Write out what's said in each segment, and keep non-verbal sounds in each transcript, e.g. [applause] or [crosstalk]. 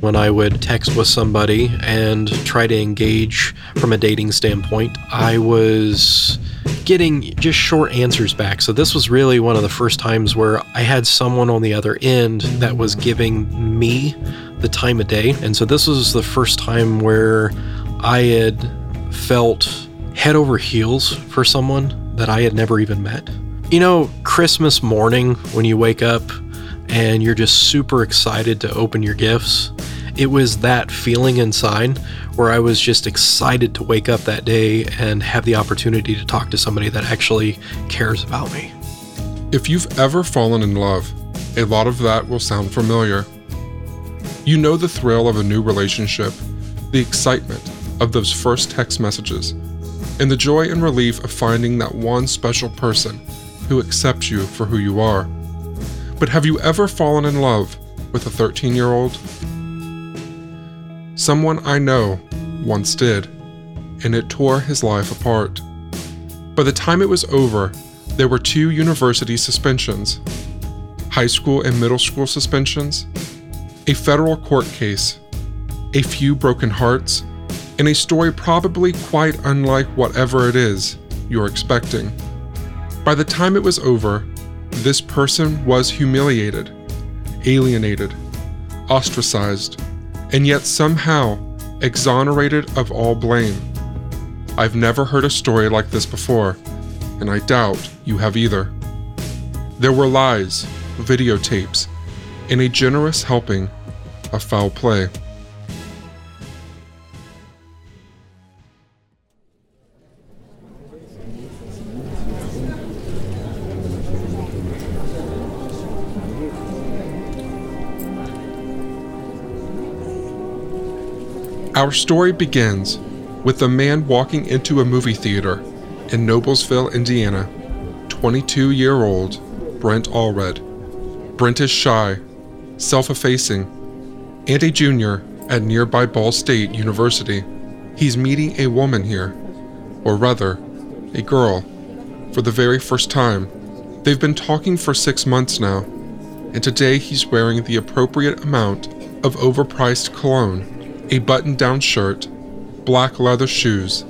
when I would text with somebody and try to engage from a dating standpoint, I was getting just short answers back. So this was really one of the first times where I had someone on the other end that was giving me the time of day. And so this was the first time where I had felt head over heels for someone that I had never even met. You know, Christmas morning when you wake up and you're just super excited to open your gifts. It was that feeling inside where I was just excited to wake up that day and have the opportunity to talk to somebody that actually cares about me. If you've ever fallen in love, a lot of that will sound familiar. You know the thrill of a new relationship, the excitement of those first text messages, and the joy and relief of finding that one special person who accepts you for who you are. But have you ever fallen in love with a 13 year old? Someone I know once did, and it tore his life apart. By the time it was over, there were two university suspensions high school and middle school suspensions, a federal court case, a few broken hearts, and a story probably quite unlike whatever it is you're expecting. By the time it was over, this person was humiliated, alienated, ostracized, and yet somehow exonerated of all blame. I've never heard a story like this before, and I doubt you have either. There were lies, videotapes, and a generous helping of foul play. Our story begins with a man walking into a movie theater in Noblesville, Indiana. 22 year old Brent Allred. Brent is shy, self effacing, and a junior at nearby Ball State University. He's meeting a woman here, or rather, a girl, for the very first time. They've been talking for six months now, and today he's wearing the appropriate amount of overpriced cologne a button down shirt, black leather shoes,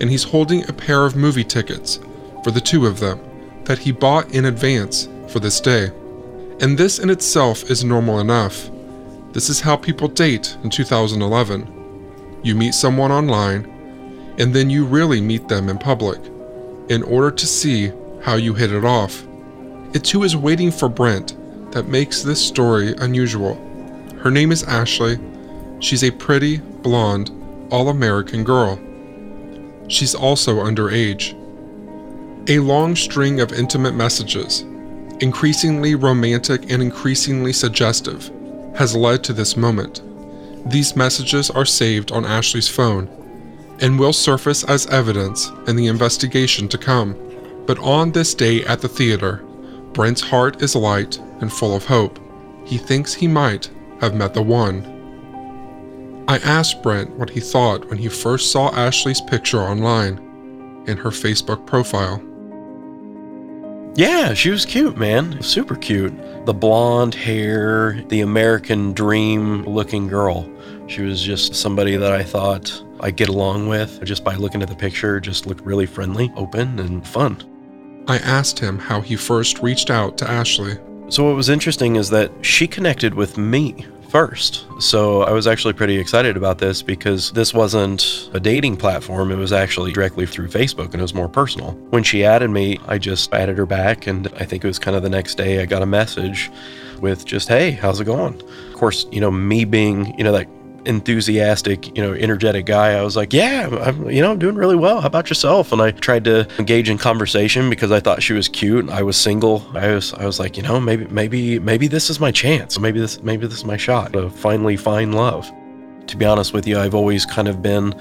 and he's holding a pair of movie tickets for the two of them that he bought in advance for this day. And this in itself is normal enough. This is how people date in 2011. You meet someone online, and then you really meet them in public in order to see how you hit it off. It's who is waiting for Brent that makes this story unusual. Her name is Ashley, She's a pretty, blonde, all American girl. She's also underage. A long string of intimate messages, increasingly romantic and increasingly suggestive, has led to this moment. These messages are saved on Ashley's phone and will surface as evidence in the investigation to come. But on this day at the theater, Brent's heart is light and full of hope. He thinks he might have met the one. I asked Brent what he thought when he first saw Ashley's picture online in her Facebook profile. Yeah, she was cute, man. Super cute. The blonde hair, the American dream looking girl. She was just somebody that I thought I'd get along with just by looking at the picture, just looked really friendly, open, and fun. I asked him how he first reached out to Ashley. So, what was interesting is that she connected with me first. So I was actually pretty excited about this because this wasn't a dating platform. It was actually directly through Facebook and it was more personal. When she added me, I just added her back. And I think it was kind of the next day I got a message with just, hey, how's it going? Of course, you know, me being, you know, that enthusiastic, you know, energetic guy, I was like, "Yeah, I'm, you know, I'm doing really well. How about yourself?" And I tried to engage in conversation because I thought she was cute. I was single. I was, I was like, you know, maybe, maybe, maybe this is my chance. Maybe this, maybe this is my shot to finally find love. To be honest with you, I've always kind of been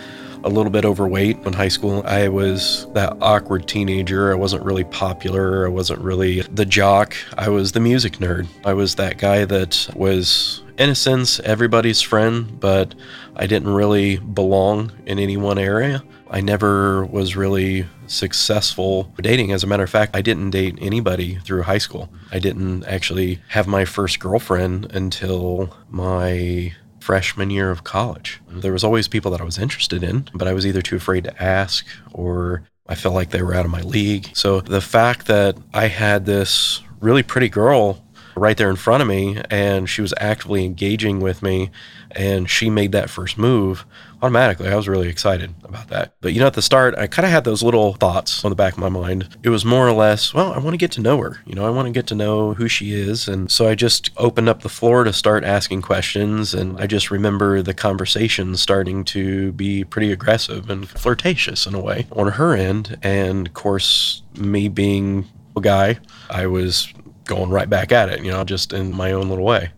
a little bit overweight in high school. I was that awkward teenager. I wasn't really popular. I wasn't really the jock. I was the music nerd. I was that guy that was in a sense, everybody's friend, but I didn't really belong in any one area. I never was really successful dating. As a matter of fact, I didn't date anybody through high school. I didn't actually have my first girlfriend until my freshman year of college. Mm-hmm. There was always people that I was interested in, but I was either too afraid to ask or I felt like they were out of my league. So the fact that I had this really pretty girl right there in front of me and she was actively engaging with me and she made that first move automatically. I was really excited about that. But you know at the start i kind of had those little thoughts on the back of my mind. It was more or less well i want to get to know her. You know i want to get to know who she is. And so i just opened up the floor to start asking questions and i just remember the conversation starting to be pretty aggressive and flirtatious in a way on her end. And of course me being a guy i was going right back at it, you know, just in my own little way.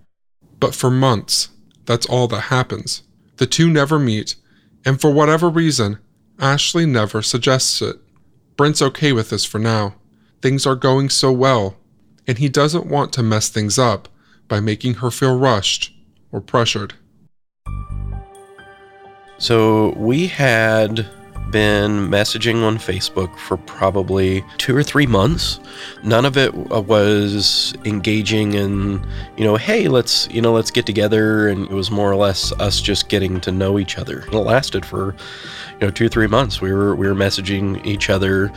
But for months, that's all that happens. The two never meet, and for whatever reason, Ashley never suggests it. Brent's okay with this for now. Things are going so well, and he doesn't want to mess things up by making her feel rushed or pressured. So we had been messaging on Facebook for probably two or three months. None of it was engaging in, you know, hey, let's, you know, let's get together. And it was more or less us just getting to know each other. It lasted for, you know, two or three months. We were we were messaging each other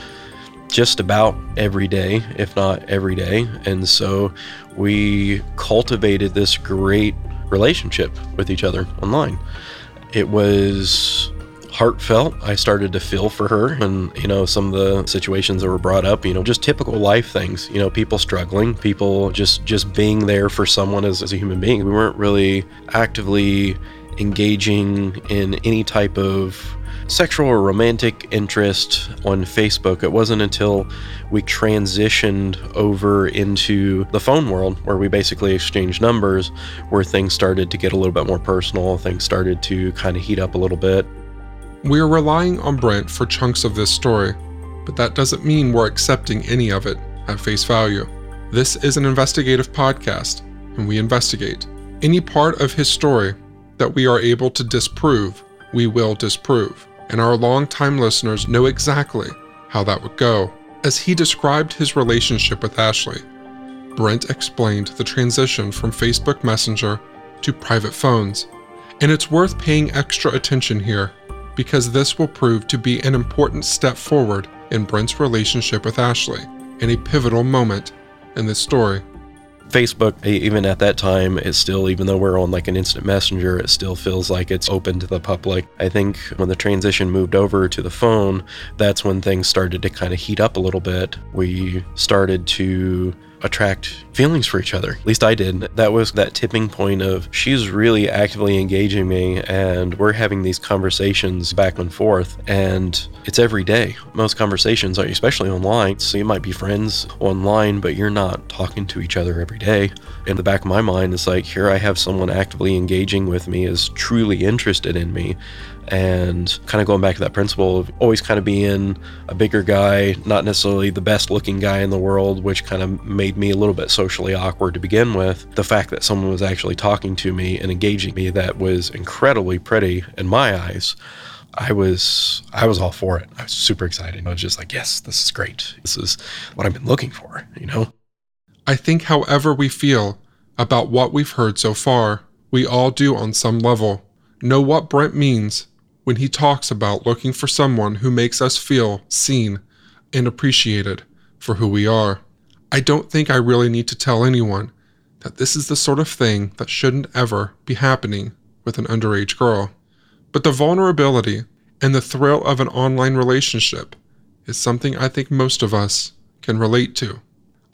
just about every day, if not every day. And so we cultivated this great relationship with each other online. It was heartfelt. I started to feel for her and, you know, some of the situations that were brought up, you know, just typical life things, you know, people struggling, people just just being there for someone as, as a human being. We weren't really actively engaging in any type of sexual or romantic interest on Facebook. It wasn't until we transitioned over into the phone world where we basically exchanged numbers where things started to get a little bit more personal, things started to kind of heat up a little bit. We are relying on Brent for chunks of this story, but that doesn't mean we're accepting any of it at face value. This is an investigative podcast, and we investigate. Any part of his story that we are able to disprove, we will disprove. And our long-time listeners know exactly how that would go. As he described his relationship with Ashley, Brent explained the transition from Facebook Messenger to private phones. And it's worth paying extra attention here because this will prove to be an important step forward in Brent's relationship with Ashley and a pivotal moment in this story. Facebook, even at that time, is still, even though we're on like an instant messenger, it still feels like it's open to the public. I think when the transition moved over to the phone, that's when things started to kind of heat up a little bit. We started to attract feelings for each other. At least I did. That was that tipping point of she's really actively engaging me and we're having these conversations back and forth and it's every day. Most conversations are especially online. So you might be friends online, but you're not talking to each other every day. In the back of my mind, it's like here I have someone actively engaging with me, is truly interested in me and kind of going back to that principle of always kind of being a bigger guy, not necessarily the best looking guy in the world, which kind of made me a little bit socially awkward to begin with. The fact that someone was actually talking to me and engaging me that was incredibly pretty in my eyes. I was I was all for it. I was super excited. I was just like, yes, this is great. This is what I've been looking for, you know? I think however we feel about what we've heard so far, we all do on some level. Know what Brent means when he talks about looking for someone who makes us feel seen and appreciated for who we are. I don't think I really need to tell anyone that this is the sort of thing that shouldn't ever be happening with an underage girl. But the vulnerability and the thrill of an online relationship is something I think most of us can relate to.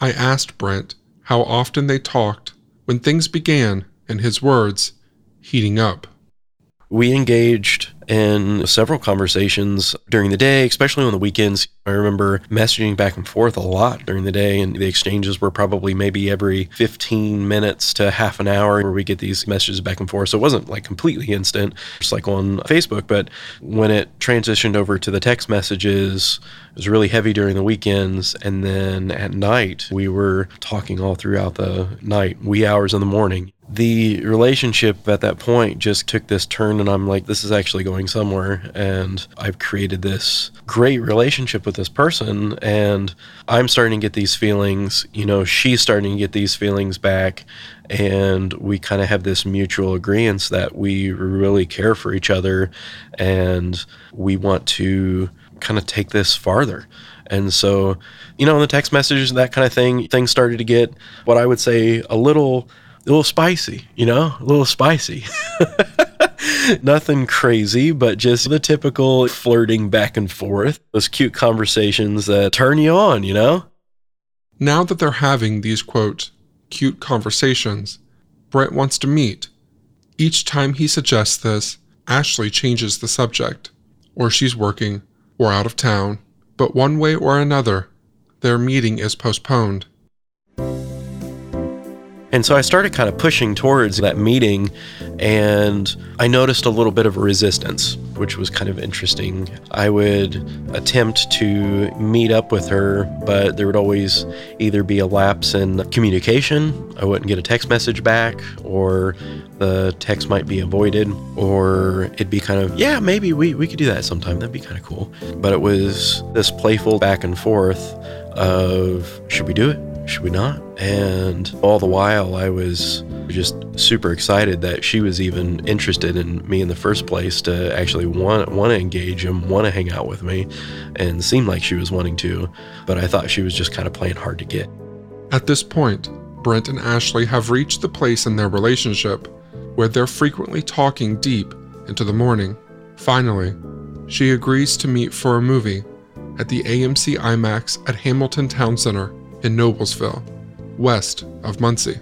I asked Brent how often they talked when things began, in his words, heating up. We engaged in several conversations during the day, especially on the weekends. I remember messaging back and forth a lot during the day, and the exchanges were probably maybe every 15 minutes to half an hour where we get these messages back and forth. So it wasn't like completely instant, just like on Facebook. But when it transitioned over to the text messages, it was really heavy during the weekends. And then at night, we were talking all throughout the night, wee hours in the morning the relationship at that point just took this turn and I'm like this is actually going somewhere. And I've created this great relationship with this person and I'm starting to get these feelings you know she's starting to get these feelings back. And we kind of have this mutual agreement that we really care for each other and we want to kind of take this farther. And so you know in the text messages and that kind of thing things started to get what I would say a little a little spicy, you know, a little spicy. [laughs] Nothing crazy, but just the typical flirting back and forth. Those cute conversations that turn you on, you know? Now that they're having these, quote, cute conversations, Brent wants to meet. Each time he suggests this, Ashley changes the subject, or she's working, or out of town, but one way or another, their meeting is postponed. And so I started kind of pushing towards that meeting, and I noticed a little bit of resistance, which was kind of interesting. I would attempt to meet up with her, but there would always either be a lapse in communication, I wouldn't get a text message back, or the text might be avoided, or it'd be kind of, yeah, maybe we, we could do that sometime. That'd be kind of cool. But it was this playful back and forth of, should we do it? Should we not? And all the while, I was just super excited that she was even interested in me in the first place to actually want want to engage and want to hang out with me, and seemed like she was wanting to. But I thought she was just kind of playing hard to get. At this point, Brent and Ashley have reached the place in their relationship where they're frequently talking deep into the morning. Finally, she agrees to meet for a movie at the AMC IMAX at Hamilton Town Center in Noblesville, west of Muncie.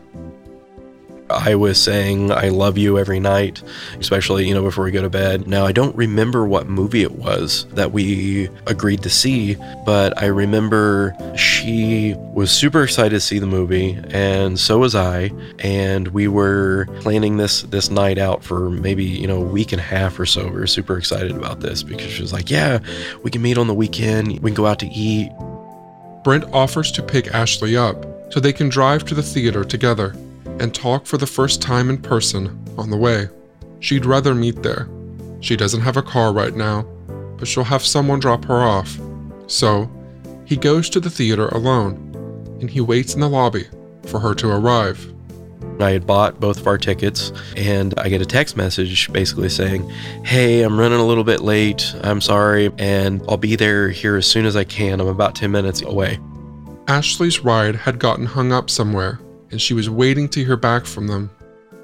I was saying I love you every night, especially, you know, before we go to bed. Now, I don't remember what movie it was that we agreed to see, but I remember she was super excited to see the movie, and so was I. And we were planning this this night out for maybe, you know, a week and a half or so. We were super excited about this because she was like, Yeah, we can meet on the weekend, we can go out to eat. Brent offers to pick Ashley up so they can drive to the theater together and talk for the first time in person on the way. She'd rather meet there. She doesn't have a car right now, but she'll have someone drop her off. So, he goes to the theater alone and he waits in the lobby for her to arrive. I had bought both of our tickets, and I get a text message basically saying, Hey, I'm running a little bit late. I'm sorry, and I'll be there here as soon as I can. I'm about 10 minutes away. Ashley's ride had gotten hung up somewhere, and she was waiting to hear back from them.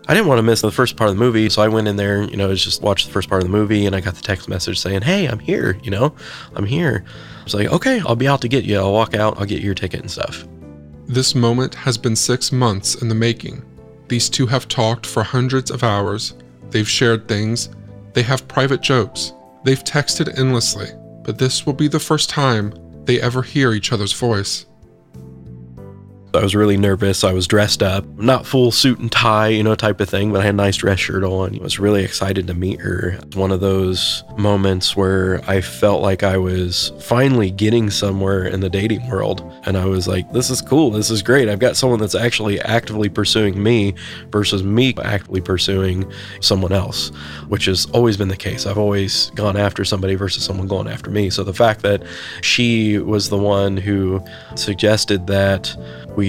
I didn't want to miss the first part of the movie, so I went in there, you know, just watched the first part of the movie, and I got the text message saying, Hey, I'm here, you know, I'm here. I was like, Okay, I'll be out to get you. I'll walk out, I'll get your ticket and stuff. This moment has been six months in the making. These two have talked for hundreds of hours. They've shared things. They have private jokes. They've texted endlessly. But this will be the first time they ever hear each other's voice. I was really nervous. I was dressed up, not full suit and tie, you know, type of thing, but I had a nice dress shirt on. I was really excited to meet her. One of those moments where I felt like I was finally getting somewhere in the dating world. And I was like, this is cool. This is great. I've got someone that's actually actively pursuing me versus me actively pursuing someone else, which has always been the case. I've always gone after somebody versus someone going after me. So the fact that she was the one who suggested that we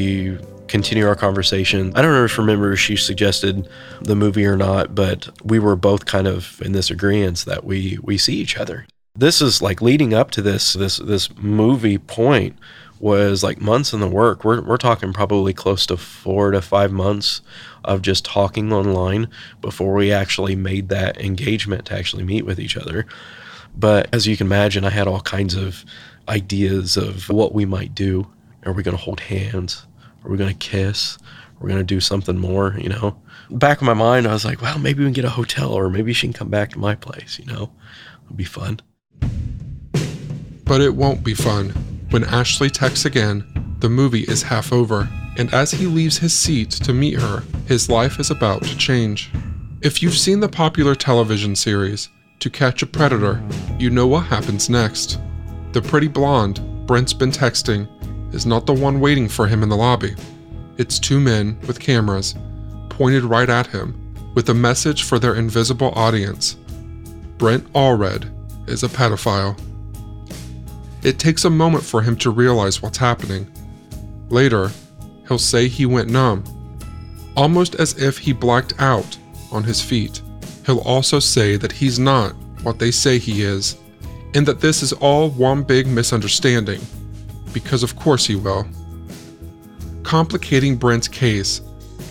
continue our conversation. I don't know if remember if she suggested the movie or not, but we were both kind of in this agreement that we we see each other. This is like leading up to this this this movie point was like months in the work. We're we're talking probably close to 4 to 5 months of just talking online before we actually made that engagement to actually meet with each other. But as you can imagine, I had all kinds of ideas of what we might do are we going to hold hands? Are we going to kiss? Are We're going to do something more, you know? Back in my mind, I was like, well, maybe we can get a hotel or maybe she can come back to my place, you know? It'd be fun. But it won't be fun. When Ashley texts again, the movie is half over, and as he leaves his seat to meet her, his life is about to change. If you've seen the popular television series, To Catch a Predator, you know what happens next. The pretty blonde Brent's been texting is not the one waiting for him in the lobby. It's two men with cameras pointed right at him with a message for their invisible audience Brent Allred is a pedophile. It takes a moment for him to realize what's happening. Later, he'll say he went numb, almost as if he blacked out on his feet. He'll also say that he's not what they say he is, and that this is all one big misunderstanding, because of course he will. Complicating Brent's case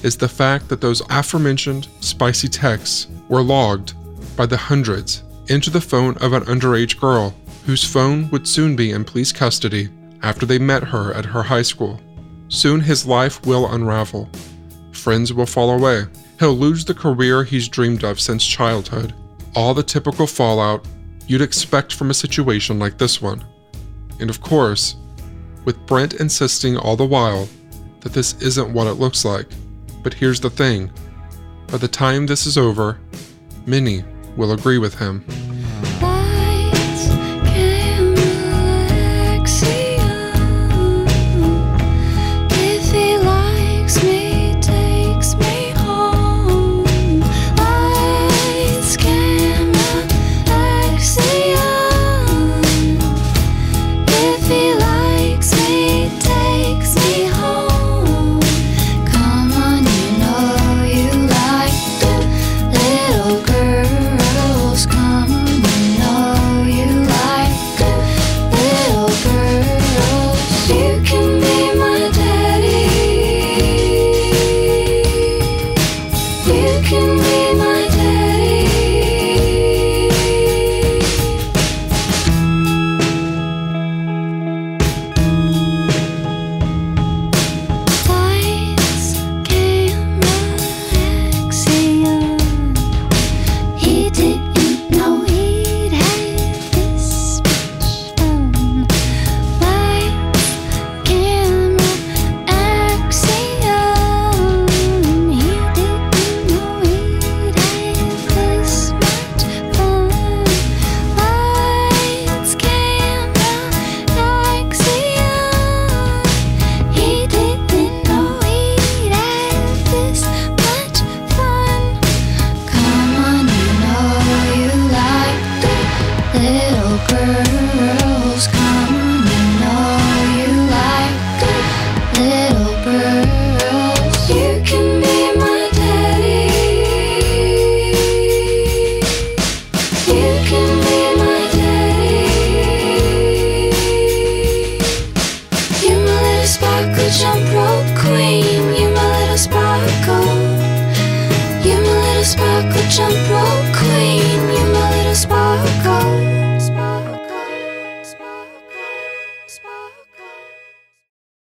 is the fact that those aforementioned spicy texts were logged by the hundreds into the phone of an underage girl whose phone would soon be in police custody after they met her at her high school. Soon his life will unravel. Friends will fall away. He'll lose the career he's dreamed of since childhood. All the typical fallout you'd expect from a situation like this one. And of course, with Brent insisting all the while that this isn't what it looks like. But here's the thing by the time this is over, Minnie will agree with him.